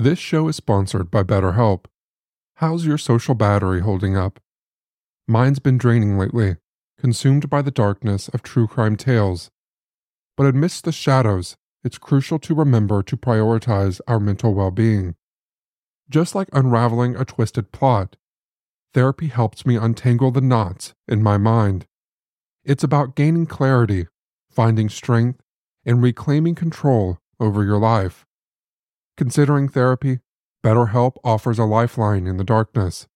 This show is sponsored by BetterHelp. How's your social battery holding up? Mine's been draining lately, consumed by the darkness of true crime tales. But amidst the shadows, it's crucial to remember to prioritize our mental well being. Just like unraveling a twisted plot, therapy helps me untangle the knots in my mind. It's about gaining clarity, finding strength, and reclaiming control over your life. Considering therapy, BetterHelp offers a lifeline in the darkness.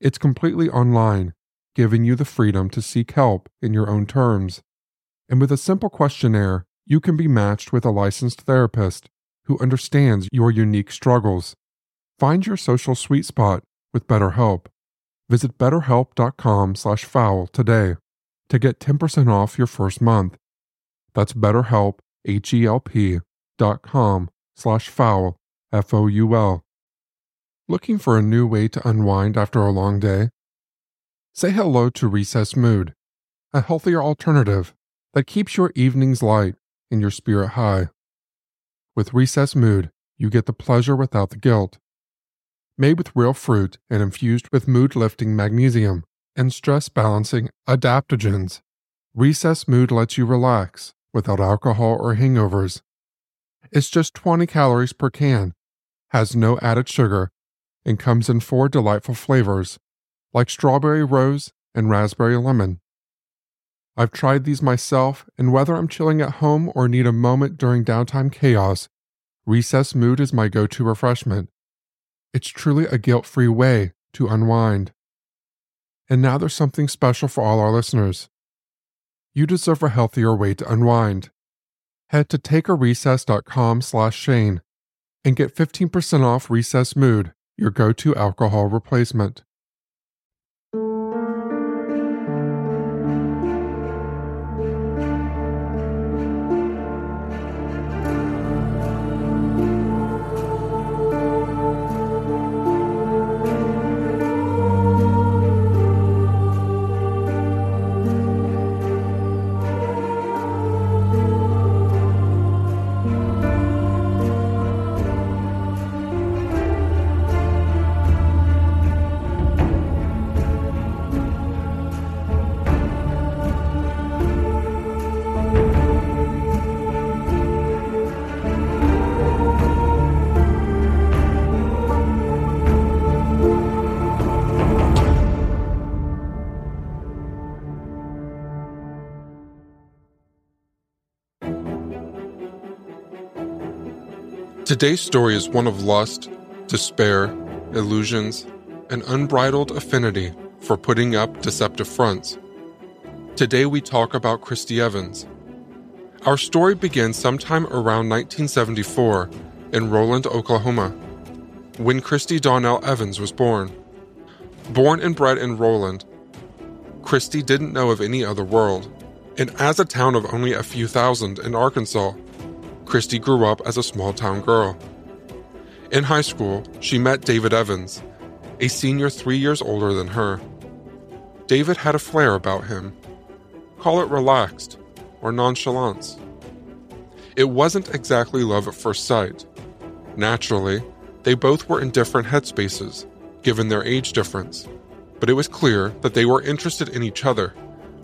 It's completely online, giving you the freedom to seek help in your own terms. And with a simple questionnaire, you can be matched with a licensed therapist who understands your unique struggles. Find your social sweet spot with BetterHelp. Visit betterhelp.com/foul today to get 10% off your first month. That's BetterHelp, H-E-L-P dot com slash foul, F-O-U-L. Looking for a new way to unwind after a long day? Say hello to Recess Mood, a healthier alternative that keeps your evenings light and your spirit high. With Recess Mood, you get the pleasure without the guilt. Made with real fruit and infused with mood lifting magnesium and stress balancing adaptogens, Recess Mood lets you relax without alcohol or hangovers it's just 20 calories per can, has no added sugar, and comes in four delightful flavors, like strawberry rose and raspberry lemon. I've tried these myself, and whether I'm chilling at home or need a moment during downtime chaos, Recess Mood is my go to refreshment. It's truly a guilt free way to unwind. And now there's something special for all our listeners. You deserve a healthier way to unwind head to takearecess.com slash Shane and get 15% off Recess Mood, your go-to alcohol replacement. Today's story is one of lust, despair, illusions, and unbridled affinity for putting up deceptive fronts. Today we talk about Kristie Evans. Our story begins sometime around 1974 in Roland, Oklahoma, when Kristie Dawnelle Evans was born. Born and bred in Roland, Kristie didn't know of any other world, and as a town of only a few thousand in Arkansas, Kristie grew up as a small town girl. In high school, she met David Evans, a senior three years older than her. David had a flair about him. Call it relaxed or nonchalance. It wasn't exactly love at first sight. Naturally, they both were in different headspaces, given their age difference, but it was clear that they were interested in each other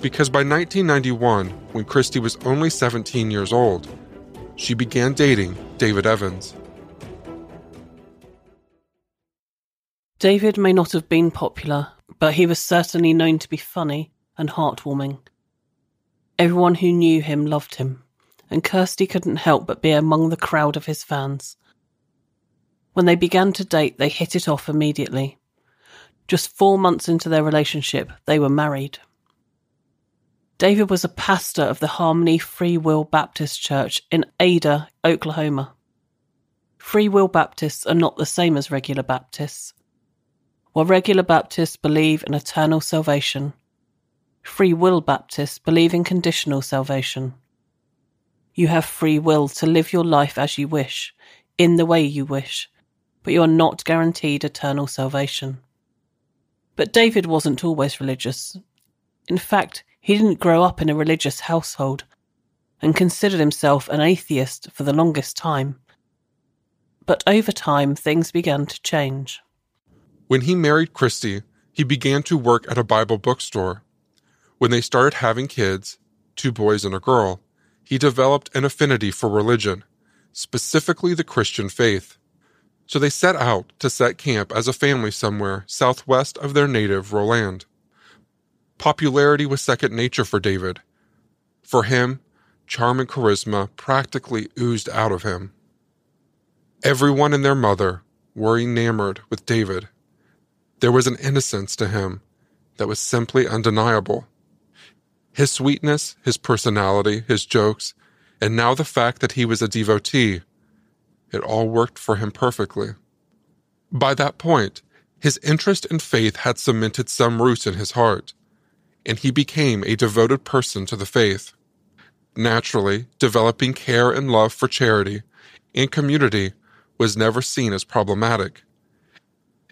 because by 1991, when Kristie was only 17 years old, she began dating David Evans. David may not have been popular, but he was certainly known to be funny and heartwarming. Everyone who knew him loved him, and Kristie couldn't help but be among the crowd of his fans. When they began to date, they hit it off immediately. Just four months into their relationship, they were married. David was a pastor of the Harmony Free Will Baptist Church in Ada, Oklahoma. Free Will Baptists are not the same as regular Baptists. While regular Baptists believe in eternal salvation, Free Will Baptists believe in conditional salvation. You have free will to live your life as you wish, in the way you wish, but you are not guaranteed eternal salvation. But David wasn't always religious. In fact, he didn't grow up in a religious household and considered himself an atheist for the longest time. but over time things began to change. When he married Kristie, he began to work at a Bible bookstore. When they started having kids, two boys and a girl, he developed an affinity for religion, specifically the Christian faith. So they set out to set camp as a family somewhere southwest of their native Roland. Popularity was second nature for David. For him, charm and charisma practically oozed out of him. Everyone and their mother were enamored with David. There was an innocence to him that was simply undeniable. His sweetness, his personality, his jokes, and now the fact that he was a devotee, it all worked for him perfectly. By that point, his interest in faith had cemented some roots in his heart, and he became a devoted person to the faith. Naturally, developing care and love for charity and community was never seen as problematic.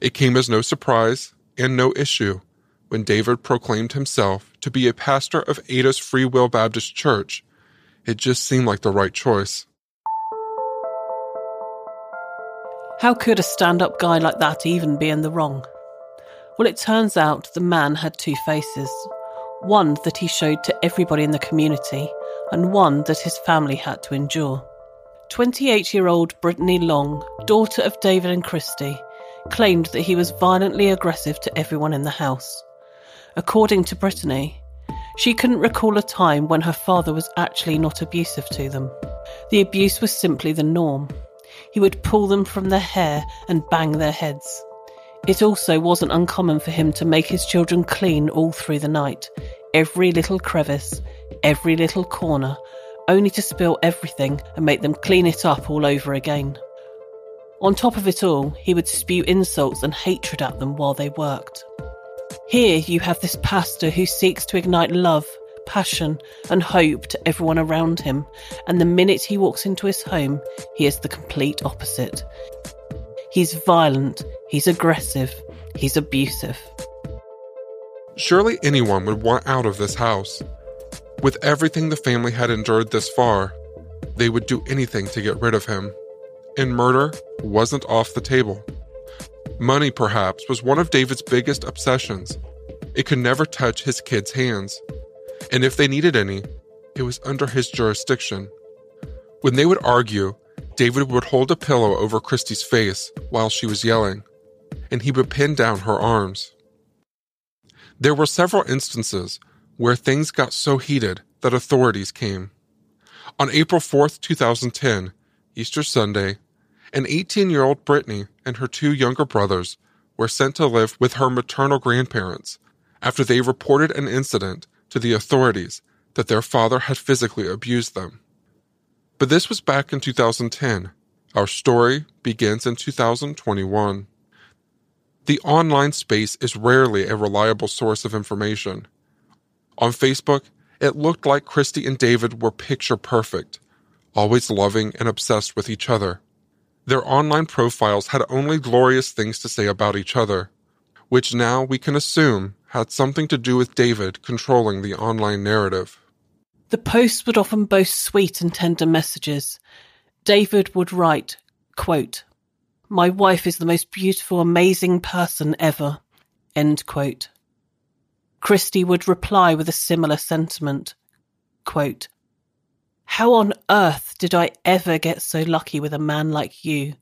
It came as no surprise and no issue when David proclaimed himself to be a pastor of Ada's Free Will Baptist Church. It just seemed like the right choice. How could a stand up guy like that even be in the wrong? Well, it turns out the man had two faces one that he showed to everybody in the community, and one that his family had to endure. 28 year old Brittany Long, daughter of David and Kristie, claimed that he was violently aggressive to everyone in the house. According to Brittany, she couldn't recall a time when her father was actually not abusive to them. The abuse was simply the norm. He would pull them from their hair and bang their heads. It also wasn't uncommon for him to make his children clean all through the night, every little crevice, every little corner, only to spill everything and make them clean it up all over again. On top of it all, he would spew insults and hatred at them while they worked. Here you have this pastor who seeks to ignite love, passion, and hope to everyone around him, and the minute he walks into his home, he is the complete opposite. He's violent, he's aggressive, he's abusive. Surely anyone would want out of this house. With everything the family had endured this far, they would do anything to get rid of him. And murder wasn't off the table. Money, perhaps, was one of David's biggest obsessions. It could never touch his kids' hands. And if they needed any, it was under his jurisdiction. When they would argue, David would hold a pillow over Kristie's face while she was yelling, and he would pin down her arms. There were several instances where things got so heated that authorities came. On April 4th, 2010, Easter Sunday, an 18 year old Brittany and her two younger brothers were sent to live with her maternal grandparents after they reported an incident to the authorities that their father had physically abused them. But this was back in 2010. Our story begins in 2021. The online space is rarely a reliable source of information. On Facebook, it looked like Kristie and David were picture perfect, always loving and obsessed with each other. Their online profiles had only glorious things to say about each other, which now we can assume had something to do with David controlling the online narrative. The posts would often boast sweet and tender messages. David would write, quote, My wife is the most beautiful, amazing person ever. End quote. Kristie would reply with a similar sentiment. Quote, how on earth did I ever get so lucky with a man like you?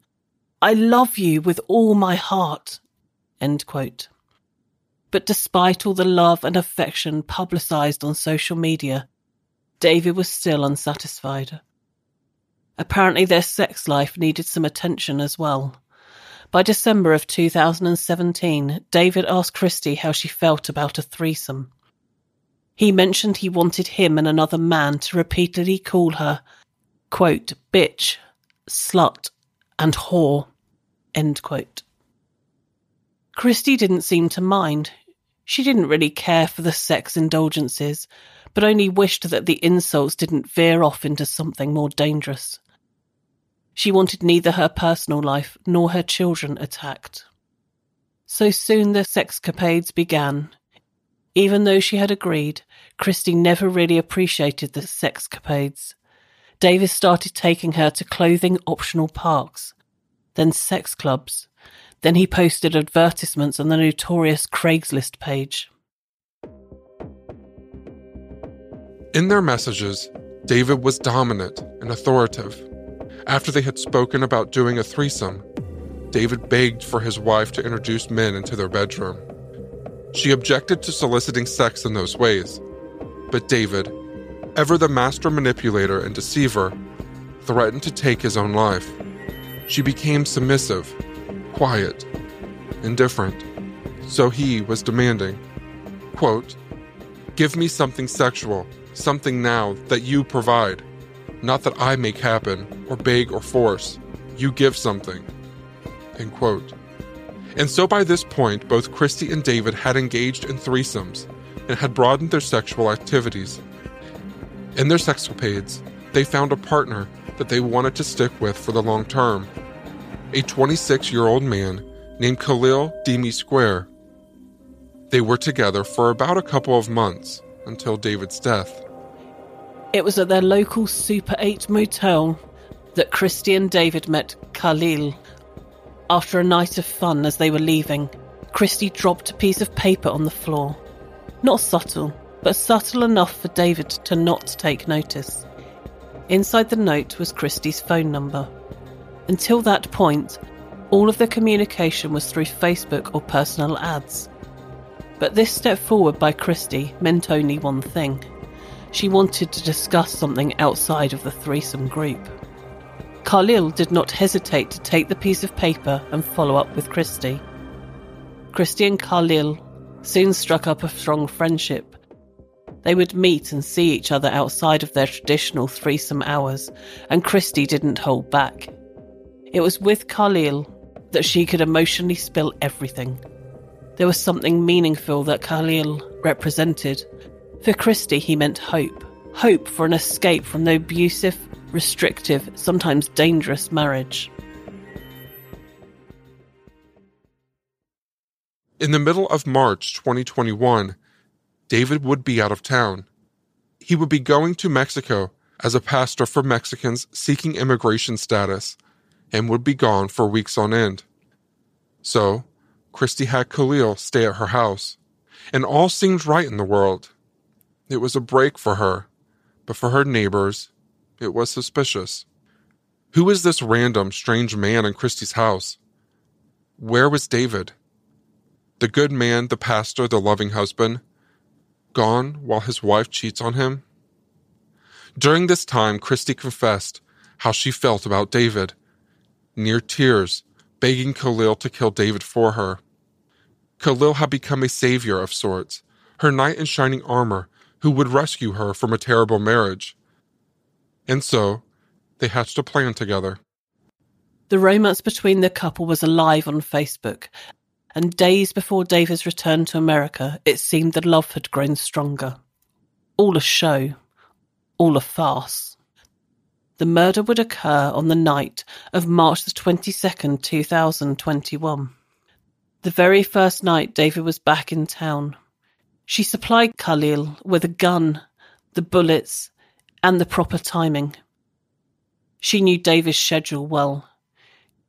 I love you with all my heart. End quote. But despite all the love and affection publicised on social media, David was still unsatisfied. Apparently, their sex life needed some attention as well. By December of 2017, David asked Kristie how she felt about a threesome. He mentioned he wanted him and another man to repeatedly call her, quote, bitch, slut, and whore, end quote. Kristie didn't seem to mind. She didn't really care for the sex indulgences, but only wished that the insults didn't veer off into something more dangerous. She wanted neither her personal life nor her children attacked. So soon the sexcapades began, even though she had agreed, Kristie never really appreciated the sexcapades. Davis started taking her to clothing optional parks, then sex clubs. Then he posted advertisements on the notorious Craigslist page. In their messages, David was dominant and authoritative. After they had spoken about doing a threesome, David begged for his wife to introduce men into their bedroom. She objected to soliciting sex in those ways, but David, ever the master manipulator and deceiver, threatened to take his own life. She became submissive, quiet, indifferent. So he was demanding, quote, Give me something sexual, something now that you provide. Not that I make happen, or beg or force. You give something. End quote. And so by this point, both Kristie and David had engaged in threesomes and had broadened their sexual activities. In their sexcapades, they found a partner that they wanted to stick with for the long term a 26 year old man named Khalil Demi Square. They were together for about a couple of months until David's death. It was at their local Super 8 motel that Kristie and David met Khalil. After a night of fun as they were leaving, Kristie dropped a piece of paper on the floor. Not subtle, but subtle enough for David to not take notice. Inside the note was Kristie's phone number. Until that point, all of the communication was through Facebook or personal ads. But this step forward by Kristie meant only one thing. She wanted to discuss something outside of the threesome group. Khalil did not hesitate to take the piece of paper and follow up with Kristie. Kristie and Khalil soon struck up a strong friendship. They would meet and see each other outside of their traditional threesome hours, and Kristie didn't hold back. It was with Khalil that she could emotionally spill everything. There was something meaningful that Khalil represented. For Kristie, he meant hope. Hope for an escape from the abusive, restrictive, sometimes dangerous marriage. In the middle of March 2021, David would be out of town. He would be going to Mexico as a pastor for Mexicans seeking immigration status and would be gone for weeks on end. So, Kristie had Khalil stay at her house, and all seemed right in the world. It was a break for her, but for her neighbors, it was suspicious. Who is this random, strange man in Kristie's house? Where was David? The good man, the pastor, the loving husband, gone while his wife cheats on him? During this time, Kristie confessed how she felt about David near tears, begging Khalil to kill David for her. Khalil had become a savior of sorts, her knight in shining armor who would rescue her from a terrible marriage. And so, they hatched a plan together. The romance between the couple was alive on Facebook, and days before David's return to America, it seemed the love had grown stronger. All a show, all a farce. The murder would occur on the night of March the 22nd, 2021. The very first night David was back in town. She supplied Khalil with a gun, the bullets, and the proper timing. She knew David's schedule well.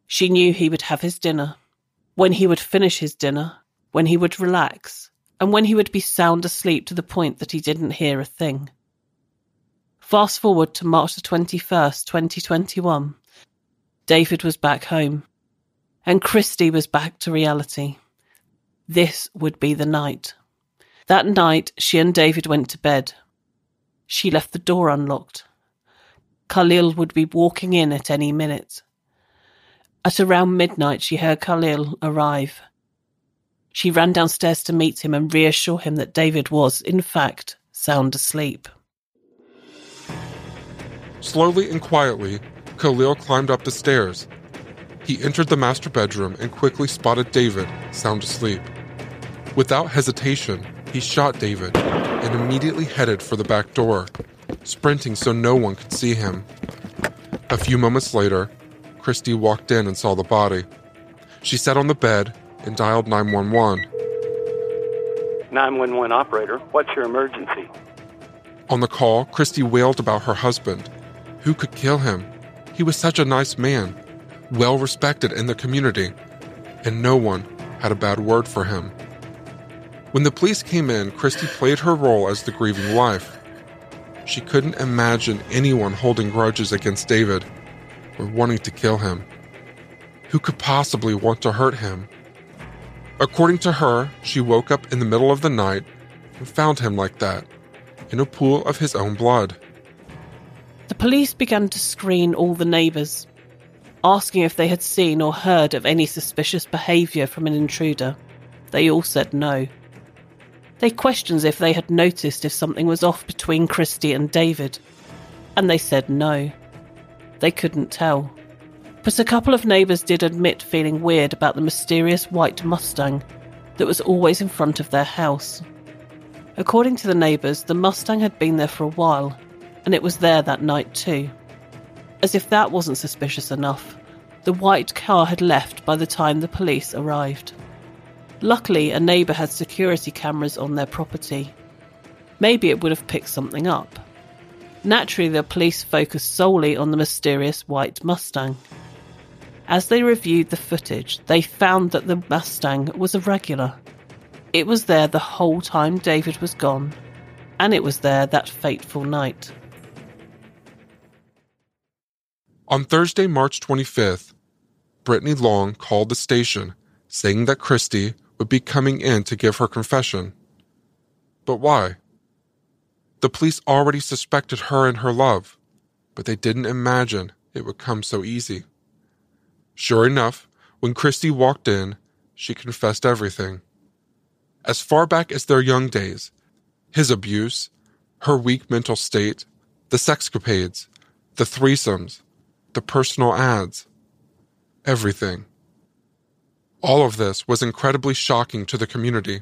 She knew he would have his dinner, when he would finish his dinner, when he would relax, and when he would be sound asleep to the point that he didn't hear a thing. Fast forward to March the 21st, 2021. David was back home, and Kristie was back to reality. This would be the night. That night, she and David went to bed. She left the door unlocked. Khalil would be walking in at any minute. At around midnight, she heard Khalil arrive. She ran downstairs to meet him and reassure him that David was, in fact, sound asleep. Slowly and quietly, Khalil climbed up the stairs. He entered the master bedroom and quickly spotted David, sound asleep. Without hesitation, he shot David and immediately headed for the back door, sprinting so no one could see him. A few moments later, Kristie walked in and saw the body. She sat on the bed and dialed 911. 911 operator, what's your emergency? On the call, Kristie wailed about her husband who could kill him? He was such a nice man. well respected in the community, and no one had a bad word for him. When the police came in, Kristie played her role as the grieving wife. She couldn't imagine anyone holding grudges against David or wanting to kill him. Who could possibly want to hurt him? According to her, she woke up in the middle of the night and found him like that, in a pool of his own blood. The police began to screen all the neighbours, asking if they had seen or heard of any suspicious behaviour from an intruder. They all said no. They questioned if they had noticed if something was off between Kristie and David, and they said no. They couldn't tell. But a couple of neighbours did admit feeling weird about the mysterious white Mustang that was always in front of their house. According to the neighbours, the Mustang had been there for a while, and it was there that night too. As if that wasn't suspicious enough, the white car had left by the time the police arrived. Luckily, a neighbour had security cameras on their property. Maybe it would have picked something up. Naturally, the police focused solely on the mysterious white Mustang. As they reviewed the footage, they found that the Mustang was irregular. It was there the whole time David was gone, and it was there that fateful night. On Thursday, March 25th, Brittany Long called the station saying that Kristie would be coming in to give her confession. But why? The police already suspected her and her love, but they didn't imagine it would come so easy. Sure enough, when Kristie walked in, she confessed everything. As far back as their young days, his abuse, her weak mental state, the sexcapades, the threesomes, the personal ads, everything. All of this was incredibly shocking to the community.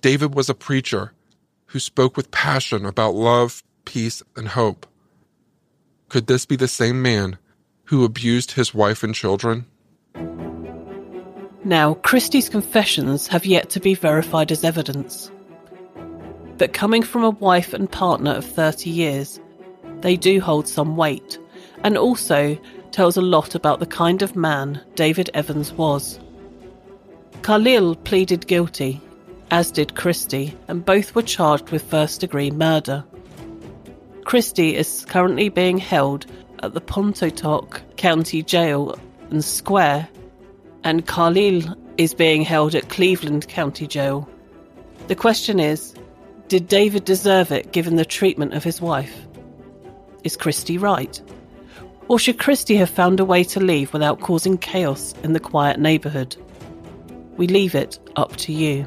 David was a preacher who spoke with passion about love, peace, and hope. Could this be the same man who abused his wife and children? Now, Kristie's confessions have yet to be verified as evidence. But coming from a wife and partner of 30 years, they do hold some weight, and also tells a lot about the kind of man David Evans was. Khalil pleaded guilty, as did Kristie, and both were charged with first degree murder. Kristie is currently being held at the Pontotoc County Jail and Square, and Khalil is being held at Cleveland County Jail. The question is did David deserve it given the treatment of his wife? Is Kristie right? Or should Kristie have found a way to leave without causing chaos in the quiet neighbourhood? We leave it up to you.